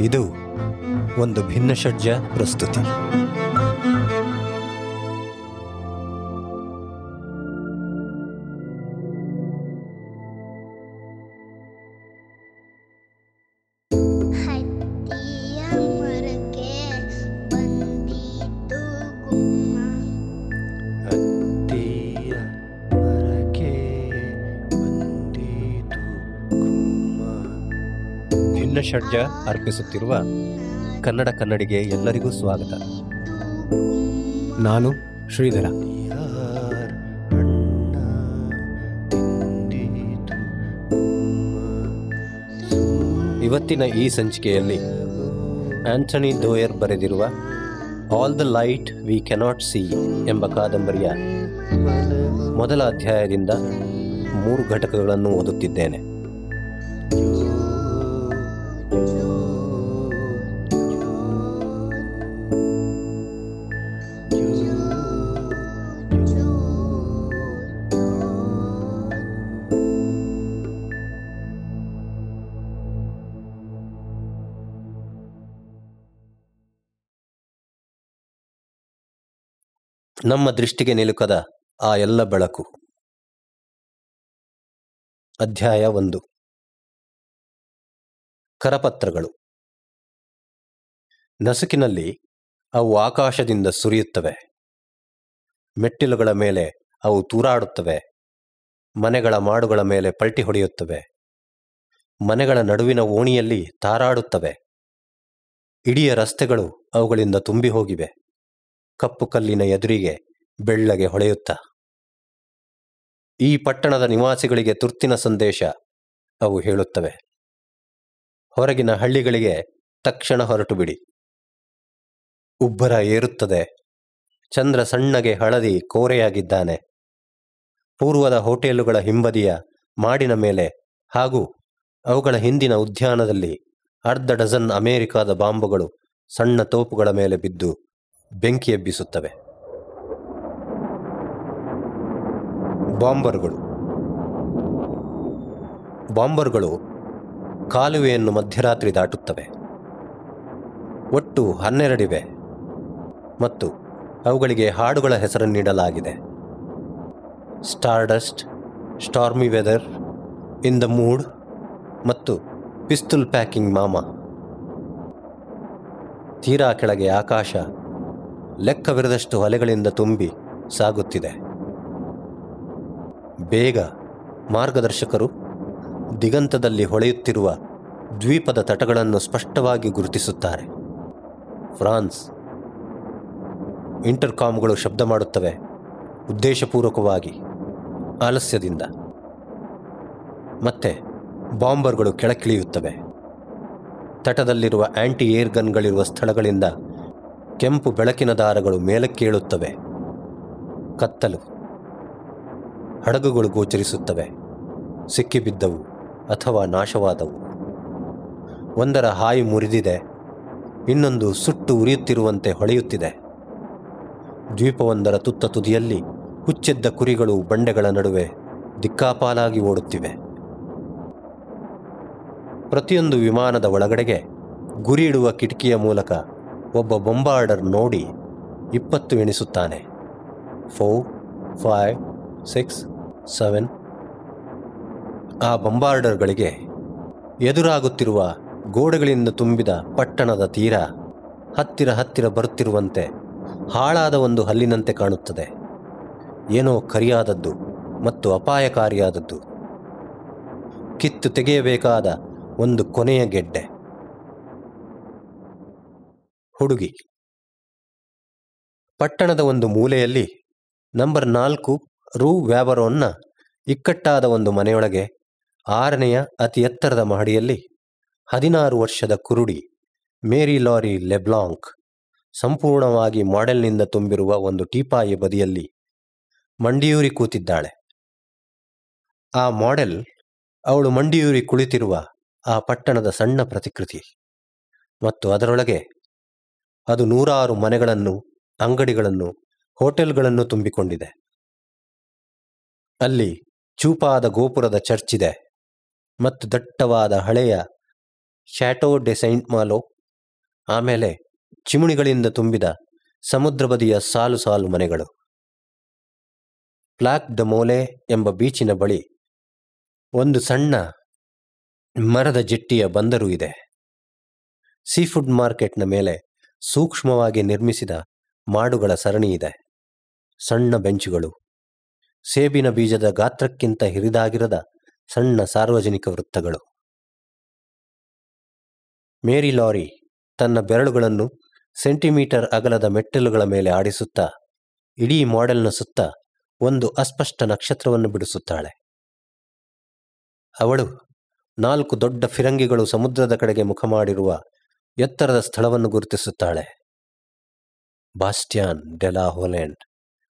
ಇದು ಒಂದು ಭಿನ್ನಷಡ್ಜ ಪ್ರಸ್ತುತಿ. ಭಿನ್ನಷಡ್ಜ ಅರ್ಪಿಸುತ್ತಿರುವ ಕನ್ನಡ ಕನ್ನಡಿಗೆ ಎಲ್ಲರಿಗೂ ಸ್ವಾಗತ. ನಾನು ಶ್ರೀಧರ. ಇವತ್ತಿನ ಈ ಸಂಚಿಕೆಯಲ್ಲಿ ಆಂಥನಿ ದೋಯರ್ ಬರೆದಿರುವ all the light we cannot see ಎಂಬ ಕಾದಂಬರಿಯ ಮೊದಲ ಅಧ್ಯಾಯದಿಂದ ಮೂರು ಘಟಕಗಳನ್ನು ಓದುತ್ತಿದ್ದೇನೆ. ನಮ್ಮ ದೃಷ್ಟಿಗೆ ನಿಲುಕದ ಆ ಎಲ್ಲ ಬೆಳಕು. ಅಧ್ಯಾಯ ಒಂದು. ಕರಪತ್ರಗಳು. ನಸುಕಿನಲ್ಲಿ ಅವು ಆಕಾಶದಿಂದ ಸುರಿಯುತ್ತವೆ. ಮೆಟ್ಟಿಲುಗಳ ಮೇಲೆ ಅವು ತೂರಾಡುತ್ತವೆ. ಮನೆಗಳ ಮಾಡುಗಳ ಮೇಲೆ ಪಲ್ಟಿ ಹೊಡೆಯುತ್ತವೆ. ಮನೆಗಳ ನಡುವಿನ ಓಣಿಯಲ್ಲಿ ತಾರಾಡುತ್ತವೆ. ಇಡೀ ರಸ್ತೆಗಳು ಅವುಗಳಿಂದ ತುಂಬಿ ಹೋಗಿವೆ ಕಪ್ಪು ಕಲ್ಲಿನ ಎದುರಿಗೆ ಬೆಳ್ಳಗೆ ಹೊಳೆಯುತ್ತ. ಈ ಪಟ್ಟಣದ ನಿವಾಸಿಗಳಿಗೆ ತುರ್ತಿನ ಸಂದೇಶ ಅವು ಹೇಳುತ್ತವೆ. ಹೊರಗಿನ ಹಳ್ಳಿಗಳಿಗೆ ತಕ್ಷಣ ಹೊರಟು ಬಿಡಿ ಉಬ್ಬರ ಏರುತ್ತದೆ. ಚಂದ್ರ ಸಣ್ಣಗೆ ಹಳದಿ ಕೋರೆಯಾಗಿದ್ದಾನೆ. ಪೂರ್ವದ ಹೋಟೆಲುಗಳ ಹಿಂಬದಿಯ ಮಾಡಿನ ಮೇಲೆ ಹಾಗೂ ಅವುಗಳ ಹಿಂದಿನ ಉದ್ಯಾನದಲ್ಲಿ ಅರ್ಧ ಡಜನ್ ಅಮೆರಿಕಾದ ಬಾಂಬುಗಳು ಸಣ್ಣ ತೋಪುಗಳ ಮೇಲೆ ಬಿದ್ದು ಬೆಂಕಿ ಎಬ್ಬಿಸುತ್ತವೆ ಬಾಂಬರ್ಗಳು. ಬಾಂಬರ್ಗಳು ಕಾಲುವೆಯನ್ನು ಮಧ್ಯರಾತ್ರಿ ದಾಟುತ್ತವೆ. ಒಟ್ಟು ಹನ್ನೆರಡಿವೆ ಮತ್ತು ಅವುಗಳಿಗೆ ಹಾಡುಗಳ ಹೆಸರನ್ನು ನೀಡಲಾಗಿದೆ. Stardust, stormy weather, in the mood ಮತ್ತು ಪಿಸ್ತುಲ್ ಪ್ಯಾಕಿಂಗ್ ಮಾಮ. ತೀರಾ ಕೆಳಗೆ ಆಕಾಶ ಲೆಕ್ಕವಿರದಷ್ಟು ಹೊಲೆಗಳಿಂದ ತುಂಬಿ ಸಾಗುತ್ತಿದೆ. ಬೇಗ ಮಾರ್ಗದರ್ಶಕರು ದಿಗಂತದಲ್ಲಿ ಹೊಳೆಯುತ್ತಿರುವ ದ್ವೀಪದ ತಟಗಳನ್ನು ಸ್ಪಷ್ಟವಾಗಿ ಗುರುತಿಸುತ್ತಾರೆ. ಫ್ರಾನ್ಸ್ ಇಂಟರ್ಕಾಮ್ಗಳು ಶಬ್ದ ಮಾಡುತ್ತವೆ ಉದ್ದೇಶಪೂರ್ವಕವಾಗಿ, ಆಲಸ್ಯದಿಂದ. ಮತ್ತೆ ಬಾಂಬರ್ಗಳು ಕೆಳಕ್ಕಿಳಿಯುತ್ತವೆ. ತಟದಲ್ಲಿರುವ ಆ್ಯಂಟಿ ಏರ್ ಗನ್ಗಳಿರುವ ಸ್ಥಳಗಳಿಂದ ಕೆಂಪು ಬೆಳಕಿನ ದಾರಗಳು ಮೇಲಕ್ಕೇಳುತ್ತವೆ. ಕತ್ತಲು. ಹಡಗುಗಳು ಗೋಚರಿಸುತ್ತವೆ. ಸಿಕ್ಕಿಬಿದ್ದವು ಅಥವಾ ನಾಶವಾದವು. ಒಂದರ ಹಾಯಿ ಮುರಿದಿದೆ. ಇನ್ನೊಂದು ಸುಟ್ಟು ಉರಿಯುತ್ತಿರುವಂತೆ ಹೊಳೆಯುತ್ತಿದೆ. ದ್ವೀಪವೊಂದರ ತುತ್ತ ತುದಿಯಲ್ಲಿ ಹುಚ್ಚೆದ್ದ ಕುರಿಗಳು ಬಂಡೆಗಳ ನಡುವೆ ದಿಕ್ಕಾಪಾಲಾಗಿ ಓಡುತ್ತಿವೆ. ಪ್ರತಿಯೊಂದು ವಿಮಾನದ ಒಳಗಡೆಗೆ ಗುರಿ ಇಡುವ ಕಿಟಕಿಯ ಮೂಲಕ ಒಬ್ಬ ಬೊಂಬಾರ್ಡರ್ ನೋಡಿ ಇಪ್ಪತ್ತು ಎಣಿಸುತ್ತಾನೆ. Four, five, six, seven. ಆ ಬೊಂಬಾರ್ಡರ್ಗಳಿಗೆ ಎದುರಾಗುತ್ತಿರುವ ಗೋಡೆಗಳಿಂದ ತುಂಬಿದ ಪಟ್ಟಣದ ತೀರ ಹತ್ತಿರ ಹತ್ತಿರ ಬರುತ್ತಿರುವಂತೆ ಹಾಳಾದ ಒಂದು ಹಲ್ಲಿನಂತೆ ಕಾಣುತ್ತದೆ. ಏನೋ ಕರಿಯಾದದ್ದು ಮತ್ತು ಅಪಾಯಕಾರಿಯಾದದ್ದು. ಕಿತ್ತು ತೆಗೆಯಬೇಕಾದ ಒಂದು ಕೊನೆಯ ಗೆಡ್ಡೆ. ಹುಡುಗಿ. ಪಟ್ಟಣದ ಒಂದು ಮೂಲೆಯಲ್ಲಿ ನಂಬರ್ ನಾಲ್ಕು ರೂ ವ್ಯಾಬರೋನ್ನ ಇಕ್ಕಟ್ಟಾದ ಒಂದು ಮನೆಯೊಳಗೆ ಆರನೆಯ ಅತಿ ಎತ್ತರದ ಮಹಡಿಯಲ್ಲಿ ಹದಿನಾರು ವರ್ಷದ ಕುರುಡಿ ಮೇರಿ ಲಾರಿ ಲೆಬ್ಲಾಂಕ್ ಸಂಪೂರ್ಣವಾಗಿ ಮಾಡೆಲ್ನಿಂದ ತುಂಬಿರುವ ಒಂದು ಟೀಪಾಯಿ ಬದಿಯಲ್ಲಿ ಮಂಡಿಯೂರಿ ಕೂತಿದ್ದಾಳೆ. ಆ ಮಾಡೆಲ್ ಅವಳು ಮಂಡಿಯೂರಿ ಕುಳಿತಿರುವ ಆ ಪಟ್ಟಣದ ಸಣ್ಣ ಪ್ರತಿಕೃತಿ. ಮತ್ತು ಅದರೊಳಗೆ ಅದು ನೂರಾರು ಮನೆಗಳನ್ನು, ಅಂಗಡಿಗಳನ್ನು, ಹೋಟೆಲ್ಗಳನ್ನು ತುಂಬಿಕೊಂಡಿದೆ. ಅಲ್ಲಿ ಚೂಪಾದ ಗೋಪುರದ ಚರ್ಚ್ ಇದೆ ಮತ್ತು ದಟ್ಟವಾದ ಹಳೆಯ ಶ್ಯಾಟೋ ಡೆ ಸೈಂಟ್ ಮಾಲೋ, ಆಮೇಲೆ ಚಿಮುಣಿಗಳಿಂದ ತುಂಬಿದ ಸಮುದ್ರ ಬದಿಯ ಸಾಲು ಸಾಲು ಮನೆಗಳು. ಪ್ಲಾಕ್ ದ ಮೋಲೆ ಎಂಬ ಬೀಚಿನ ಬಳಿ ಒಂದು ಸಣ್ಣ ಮರದ ಜೆಟ್ಟಿಯ ಬಂದರು ಇದೆ. ಸೀಫುಡ್ ಮಾರ್ಕೆಟ್ನ ಮೇಲೆ ಸೂಕ್ಷ್ಮವಾಗಿ ನಿರ್ಮಿಸಿದ ಮಾಡುಗಳ ಸರಣಿ ಇದೆ. ಸಣ್ಣ ಬೆಂಚುಗಳು. ಸೇಬಿನ ಬೀಜದ ಗಾತ್ರಕ್ಕಿಂತ ಹಿರಿದಾಗಿರದ ಸಣ್ಣ ಸಾರ್ವಜನಿಕ ವೃತ್ತಗಳು. ಮೇರಿ ಲಾರಿ ತನ್ನ ಬೆರಳುಗಳನ್ನು ಸೆಂಟಿಮೀಟರ್ ಅಗಲದ ಮೆಟ್ಟಿಲುಗಳ ಮೇಲೆ ಆಡಿಸುತ್ತಾ, ಇಡೀ ಮಾಡೆಲ್ನ ಸುತ್ತ ಒಂದು ಅಸ್ಪಷ್ಟ ನಕ್ಷತ್ರವನ್ನು ಬಿಡಿಸುತ್ತಾಳೆ. ಅವಳು ನಾಲ್ಕು ದೊಡ್ಡ ಫಿರಂಗಿಗಳು ಸಮುದ್ರದ ಕಡೆಗೆ ಮುಖ ಮಾಡಿರುವ ಎತ್ತರದ ಸ್ಥಳವನ್ನು ಗುರುತಿಸುತ್ತಾಳೆ. ಬಾಸ್ಟ್ಯಾನ್ ಡೆಲಾ ಹೋಲೆಂಡ್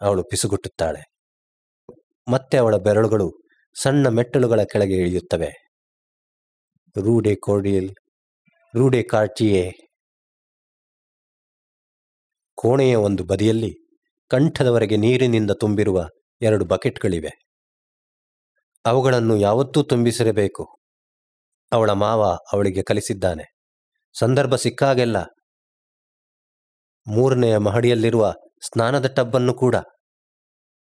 ಅವಳು ಪಿಸುಗುಟ್ಟುತ್ತಾಳೆ. ಮತ್ತೆ ಅವಳ ಬೆರಳುಗಳು ಸಣ್ಣ ಮೆಟ್ಟಲುಗಳ ಕೆಳಗೆ ಇಳಿಯುತ್ತವೆ. ರೂಡೆ ಕೋರ್ಡಿಯಲ್ ರೂಡೆ ಕಾರ್ಟಿಯೆ. ಕೋಣೆಯ ಒಂದು ಬದಿಯಲ್ಲಿ ಕಂಠದವರೆಗೆ ನೀರಿನಿಂದ ತುಂಬಿರುವ ಎರಡು ಬಕೆಟ್ಗಳಿವೆ. ಅವುಗಳನ್ನು ಯಾವತ್ತೂ ತುಂಬಿಸಿರಬೇಕು. ಅವಳ ಮಾವ ಅವಳಿಗೆ ಕಲಿಸಿದ್ದಾನೆ. ಸಂದರ್ಭ ಸಿಕ್ಕಾಗೆಲ್ಲ ಮೂರನೆಯ ಮಹಡಿಯಲ್ಲಿರುವ ಸ್ನಾನದ ಟಬ್ಬನ್ನು ಕೂಡ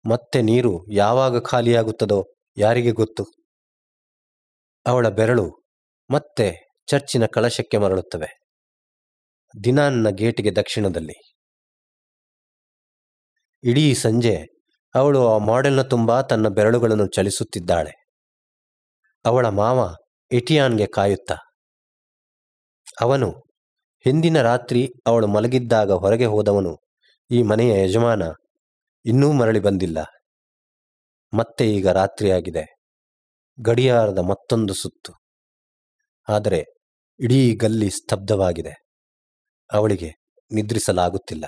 ಮತ್ತೆ ನೀರು ಯಾವಾಗ ಖಾಲಿಯಾಗುತ್ತದೋ ಯಾರಿಗೆ ಗೊತ್ತು. ಅವಳ ಬೆರಳು ಮತ್ತೆ ಚರ್ಚಿನ ಕಳಶಕ್ಕೆ ಮರಳುತ್ತವೆ. ದಿನಾನ್ನ ಗೇಟಿಗೆ ದಕ್ಷಿಣದಲ್ಲಿ. ಇಡೀ ಸಂಜೆ ಅವಳು ಆ ಮಾಡೆಲ್ನ ತುಂಬಾ ತನ್ನ ಬೆರಳುಗಳನ್ನು ಚಲಿಸುತ್ತಿದ್ದಾಳೆ. ಅವಳ ಮಾವ ಎಟಿಯಾನ್ಗೆ ಕಾಯುತ್ತ ಅವನು, ಹಿಂದಿನ ರಾತ್ರಿ ಅವಳು ಮಲಗಿದ್ದಾಗ ಹೊರಗೆ ಹೋದವನು, ಈ ಮನೆಯ ಯಜಮಾನ ಇನ್ನೂ ಮರಳಿ ಬಂದಿಲ್ಲ. ಮತ್ತೆ ಈಗ ರಾತ್ರಿಯಾಗಿದೆ ಗಡಿಯಾರದ ಮತ್ತೊಂದು ಸುತ್ತು. ಆದರೆ ಇಡೀ ಗಲ್ಲಿ ಸ್ತಬ್ಧವಾಗಿದೆ. ಅವಳಿಗೆ ನಿದ್ರಿಸಲಾಗುತ್ತಿಲ್ಲ.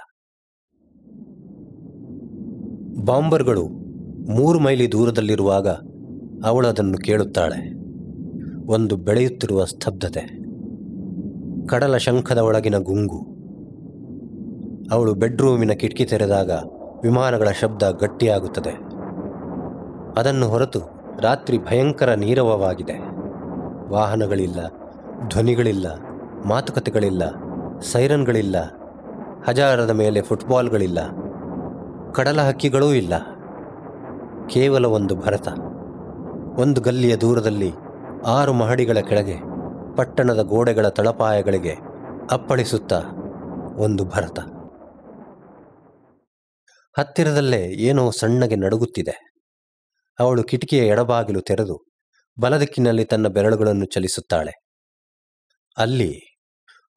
ಬಾಂಬರ್ಗಳು ಮೂರು ಮೈಲಿ ದೂರದಲ್ಲಿರುವಾಗ ಅವಳು ಅದನ್ನು ಕೇಳುತ್ತಾಳೆ. ಒಂದು ಬೆಳೆಯುತ್ತಿರುವ ಸ್ತಬ್ಧತೆ. ಕಡಲ ಶಂಖದ ಒಳಗಿನ ಗುಂಗು. ಅವಳು ಬೆಡ್ರೂಮಿನ ಕಿಟಕಿ ತೆರೆದಾಗ ವಿಮಾನಗಳ ಶಬ್ದ ಗಟ್ಟಿಯಾಗುತ್ತದೆ. ಅದನ್ನು ಹೊರತು ರಾತ್ರಿ ಭಯಂಕರ ನೀರವವಾಗಿದೆ. ವಾಹನಗಳಿಲ್ಲ, ಧ್ವನಿಗಳಿಲ್ಲ, ಮಾತುಕತೆಗಳಿಲ್ಲ, ಸೈರನ್ಗಳಿಲ್ಲ, ಹಜಾರದ ಮೇಲೆ ಫುಟ್ಬಾಲ್ಗಳಿಲ್ಲ, ಕಡಲ ಹಕ್ಕಿಗಳೂ ಇಲ್ಲ. ಕೇವಲ ಒಂದು ಭರತ. ಒಂದು ಗಲ್ಲಿಯ ದೂರದಲ್ಲಿ ಆರು ಮಹಡಿಗಳ ಕೆಳಗೆ ಪಟ್ಟಣದ ಗೋಡೆಗಳ ತಳಪಾಯಗಳಿಗೆ ಅಪ್ಪಳಿಸುತ್ತಾ ಒಂದು ಭರತ. ಹತ್ತಿರದಲ್ಲೇ ಏನೋ ಸಣ್ಣಗೆ ನಡುಗುತ್ತಿದೆ. ಅವಳು ಕಿಟಕಿಯ ಎಡಬಾಗಿಲು ತೆರೆದು ಬಲದಿಕ್ಕಿನಲ್ಲಿ ತನ್ನ ಬೆರಳುಗಳನ್ನು ಚಲಿಸುತ್ತಾಳೆ. ಅಲ್ಲಿ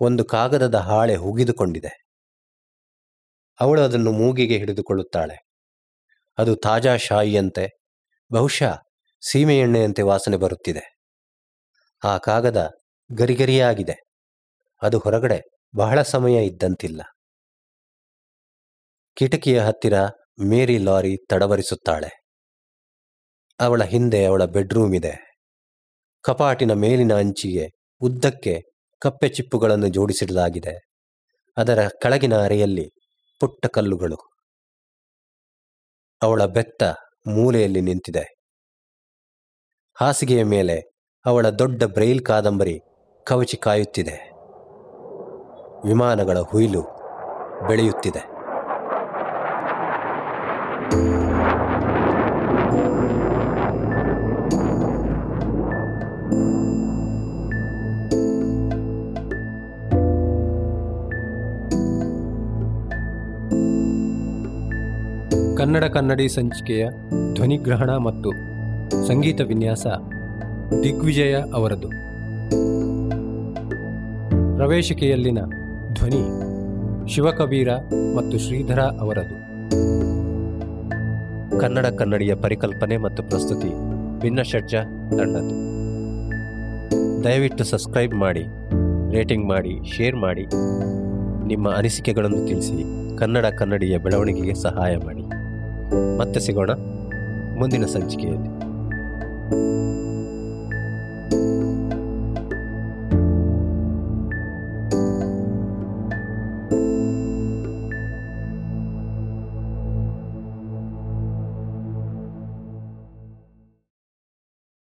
ಒಂದು ಕಾಗದದ ಹಾಳೆ ಹುಗಿದುಕೊಂಡಿದೆ ಅವಳು ಅದನ್ನು ಮೂಗಿಗೆ ಹಿಡಿದುಕೊಳ್ಳುತ್ತಾಳೆ. ಅದು ತಾಜಾ ಶಾಯಿಯಂತೆ, ಬಹುಶಃ ಸೀಮೆ ಎಣ್ಣೆಯಂತೆ ವಾಸನೆ ಬರುತ್ತಿದೆ. ಆ ಕಾಗದ ಗರಿಗರಿಯಾಗಿದೆ. ಅದು ಹೊರಗಡೆ ಬಹಳ ಸಮಯ ಇದ್ದಂತಿಲ್ಲ. ಕಿಟಕಿಯ ಹತ್ತಿರ ಮೇರಿ ಲಾರಿ ತಡವರಿಸುತ್ತಾಳೆ. ಅವಳ ಹಿಂದೆ ಅವಳ ಬೆಡ್ರೂಮ್ ಇದೆ. ಕಪಾಟಿನ ಮೇಲಿನ ಅಂಚಿಗೆ ಉದ್ದಕ್ಕೆ ಕಪ್ಪೆ ಚಿಪ್ಪುಗಳನ್ನು ಜೋಡಿಸಿಡಲಾಗಿದೆ. ಅದರ ಕೆಳಗಿನ ಅರೆಯಲ್ಲಿ ಪುಟ್ಟ ಕಲ್ಲುಗಳು. ಅವಳ ಬೆತ್ತ ಮೂಲೆಯಲ್ಲಿ ನಿಂತಿದೆ. ಹಾಸಿಗೆಯ ಮೇಲೆ ಅವಳ ದೊಡ್ಡ ಬ್ರೈಲ್ ಕಾದಂಬರಿ ಕವಚಿ ಕಾಯುತ್ತಿದೆ ವಿಮಾನಗಳ ಹುಯಿಲು ಬೆಳೆಯುತ್ತಿದೆ. ಕನ್ನಡ ಕನ್ನಡಿ ಸಂಚಿಕೆಯ ಧ್ವನಿಗ್ರಹಣ ಮತ್ತು ಸಂಗೀತ ವಿನ್ಯಾಸ ದಿಗ್ವಿಜಯ ಅವರದು. ಪ್ರವೇಶಿಕೆಯಲ್ಲಿನ ಧ್ವನಿ ಶಿವಕಬೀರ ಮತ್ತು ಶ್ರೀಧರ ಅವರದು. ಕನ್ನಡ ಕನ್ನಡಿಯ ಪರಿಕಲ್ಪನೆ ಮತ್ತು ಪ್ರಸ್ತುತಿ ಭಿನ್ನಷಡ್ಜ ತಂಡದ್ದು ದಯವಿಟ್ಟು ಸಬ್ಸ್ಕ್ರೈಬ್ ಮಾಡಿ, ರೇಟಿಂಗ್ ಮಾಡಿ, ಶೇರ್ ಮಾಡಿ. ನಿಮ್ಮ ಅನಿಸಿಕೆಗಳನ್ನು ತಿಳಿಸಿ ಕನ್ನಡ ಕನ್ನಡಿಯ ಬೆಳವಣಿಗೆಗೆ ಸಹಾಯ ಮಾಡಿ. ಮತ್ತೆ ಸಿಗೋಣ ಮುಂದಿನ ಸಂಚಿಕೆಯಲ್ಲಿ.